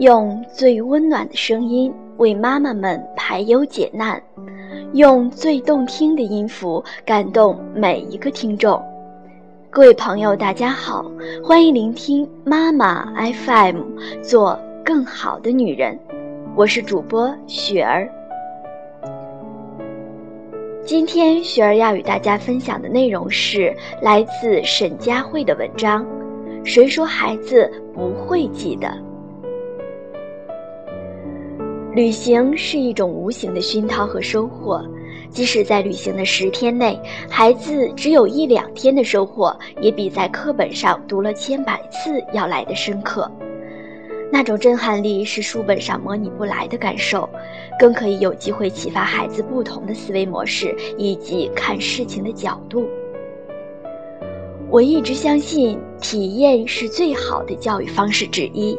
用最温暖的声音为妈妈们排忧解难，用最动听的音符感动每一个听众。各位朋友，大家好，欢迎聆听妈妈 FM，做更好的女人。我是主播雪儿。今天雪儿要与大家分享的内容是来自沈佳慧的文章。谁说孩子不会记得？旅行是一种无形的熏陶和收获，即使在旅行的十天内，孩子只有一两天的收获，也比在课本上读了千百次要来的深刻。那种震撼力是书本上模拟不来的感受，更可以有机会启发孩子不同的思维模式以及看事情的角度。我一直相信，体验是最好的教育方式之一，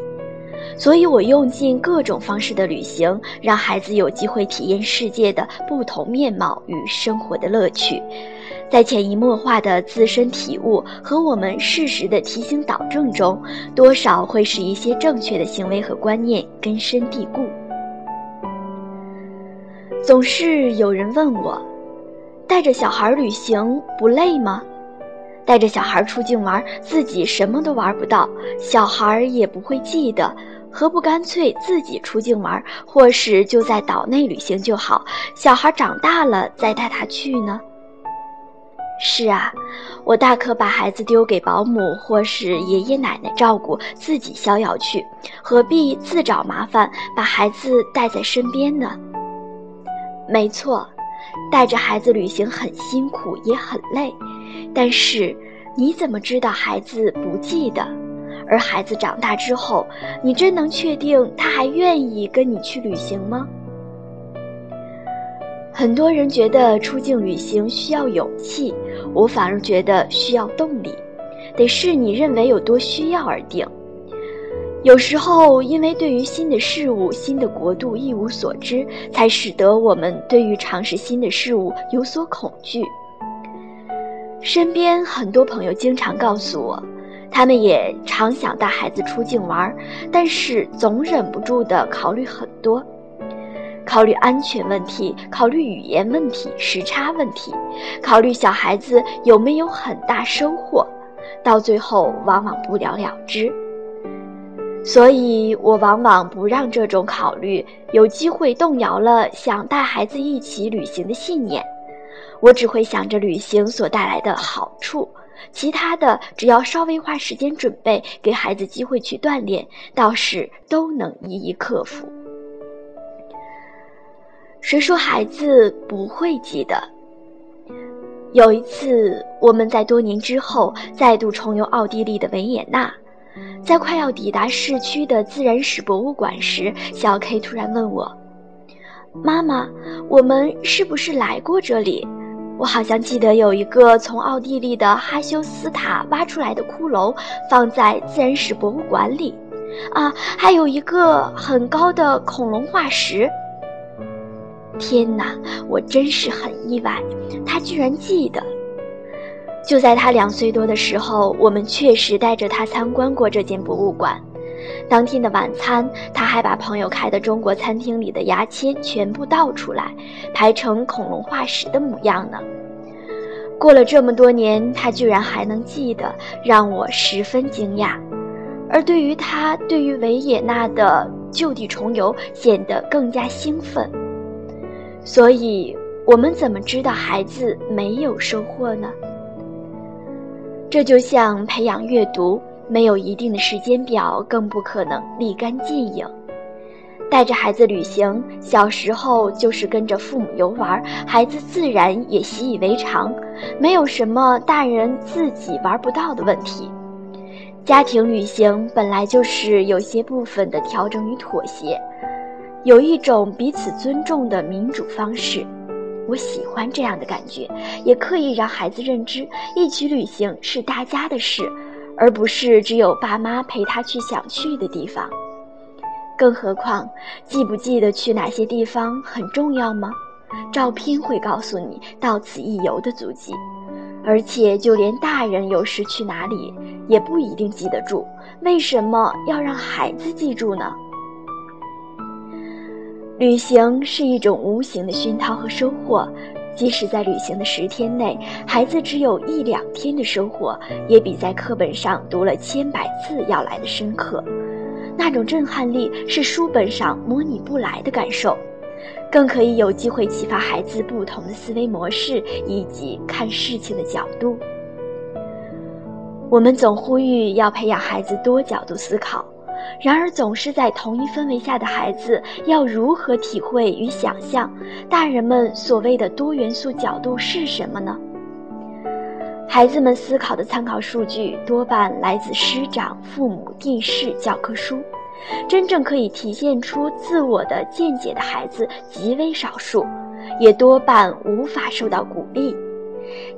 所以我用尽各种方式的旅行，让孩子有机会体验世界的不同面貌与生活的乐趣，在潜移默化的自身体悟和我们适时的提醒导正中，多少会使一些正确的行为和观念根深蒂固。总是有人问我，带着小孩旅行不累吗？带着小孩出境玩，自己什么都玩不到，小孩也不会记得，何不干脆自己出境玩，或是就在岛内旅行就好？小孩长大了再带他去呢？是啊，我大可把孩子丢给保姆或是爷爷奶奶照顾，自己逍遥去，何必自找麻烦，把孩子带在身边呢？没错，带着孩子旅行很辛苦，也很累。但是，你怎么知道孩子不记得？而孩子长大之后，你真能确定他还愿意跟你去旅行吗？很多人觉得出境旅行需要勇气，我反而觉得需要动力，得视你认为有多需要而定。有时候，因为对于新的事物、新的国度一无所知，才使得我们对于尝试新的事物有所恐惧。身边很多朋友经常告诉我，他们也常想带孩子出境玩，但是总忍不住的考虑很多，考虑安全问题，考虑语言问题、时差问题，考虑小孩子有没有很大收获，到最后往往不了了之。所以我往往不让这种考虑有机会动摇了想带孩子一起旅行的信念。我只会想着旅行所带来的好处，其他的只要稍微花时间准备，给孩子机会去锻炼，倒是都能一一克服。谁说孩子不会记得？有一次，我们在多年之后再度重游奥地利的维也纳，在快要抵达市区的自然史博物馆时，小 K 突然问我：“妈妈，我们是不是来过这里？”我好像记得有一个从奥地利的哈修斯塔挖出来的骷髅，放在自然史博物馆里，啊，还有一个很高的恐龙化石。天哪，我真是很意外，他居然记得。就在他两岁多的时候，我们确实带着他参观过这间博物馆。当天的晚餐，他还把朋友开的中国餐厅里的牙签全部倒出来，排成恐龙化石的模样呢。过了这么多年，他居然还能记得，让我十分惊讶。而对于他对于维也纳的就地重游，显得更加兴奋。所以，我们怎么知道孩子没有收获呢？这就像培养阅读。没有一定的时间表，更不可能立竿见影。带着孩子旅行，小时候就是跟着父母游玩，孩子自然也习以为常，没有什么大人自己玩不到的问题。家庭旅行本来就是有些部分的调整与妥协，有一种彼此尊重的民主方式。我喜欢这样的感觉，也刻意让孩子认知，一起旅行是大家的事。而不是只有爸妈陪他去想去的地方，更何况记不记得去哪些地方很重要吗？照片会告诉你到此一游的足迹，而且就连大人有时去哪里也不一定记得住，为什么要让孩子记住呢？旅行是一种无形的熏陶和收获，即使在旅行的十天内，孩子只有一两天的生活，也比在课本上读了千百次要来的深刻。那种震撼力是书本上模拟不来的感受，更可以有机会启发孩子不同的思维模式以及看事情的角度。我们总呼吁要培养孩子多角度思考，然而总是在同一氛围下的孩子要如何体会与想象大人们所谓的多元素角度是什么呢？孩子们思考的参考数据多半来自师长、父母、电视、教科书，真正可以体现出自我的见解的孩子极为少数，也多半无法受到鼓励。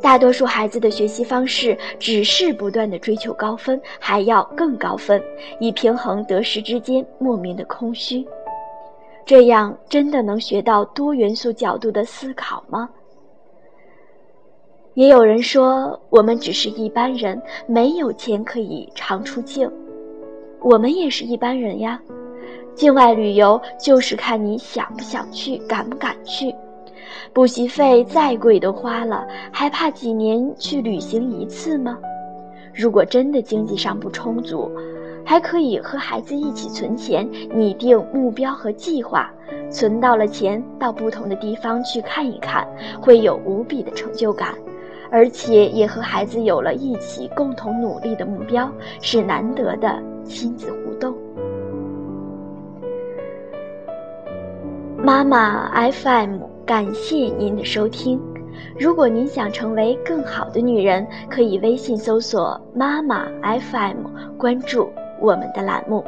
大多数孩子的学习方式只是不断的追求高分，还要更高分，以平衡得失之间莫名的空虚。这样真的能学到多元素角度的思考吗？也有人说，我们只是一般人，没有钱可以常出境。我们也是一般人呀。境外旅游就是看你想不想去，敢不敢去。补习费再贵都花了，还怕几年去旅行一次吗？如果真的经济上不充足，还可以和孩子一起存钱，拟定目标和计划，存到了钱，到不同的地方去看一看，会有无比的成就感，而且也和孩子有了一起共同努力的目标，是难得的亲子互动。妈妈 FM。感谢您的收听。如果您想成为更好的女人，可以微信搜索“妈妈 FM”，关注我们的栏目。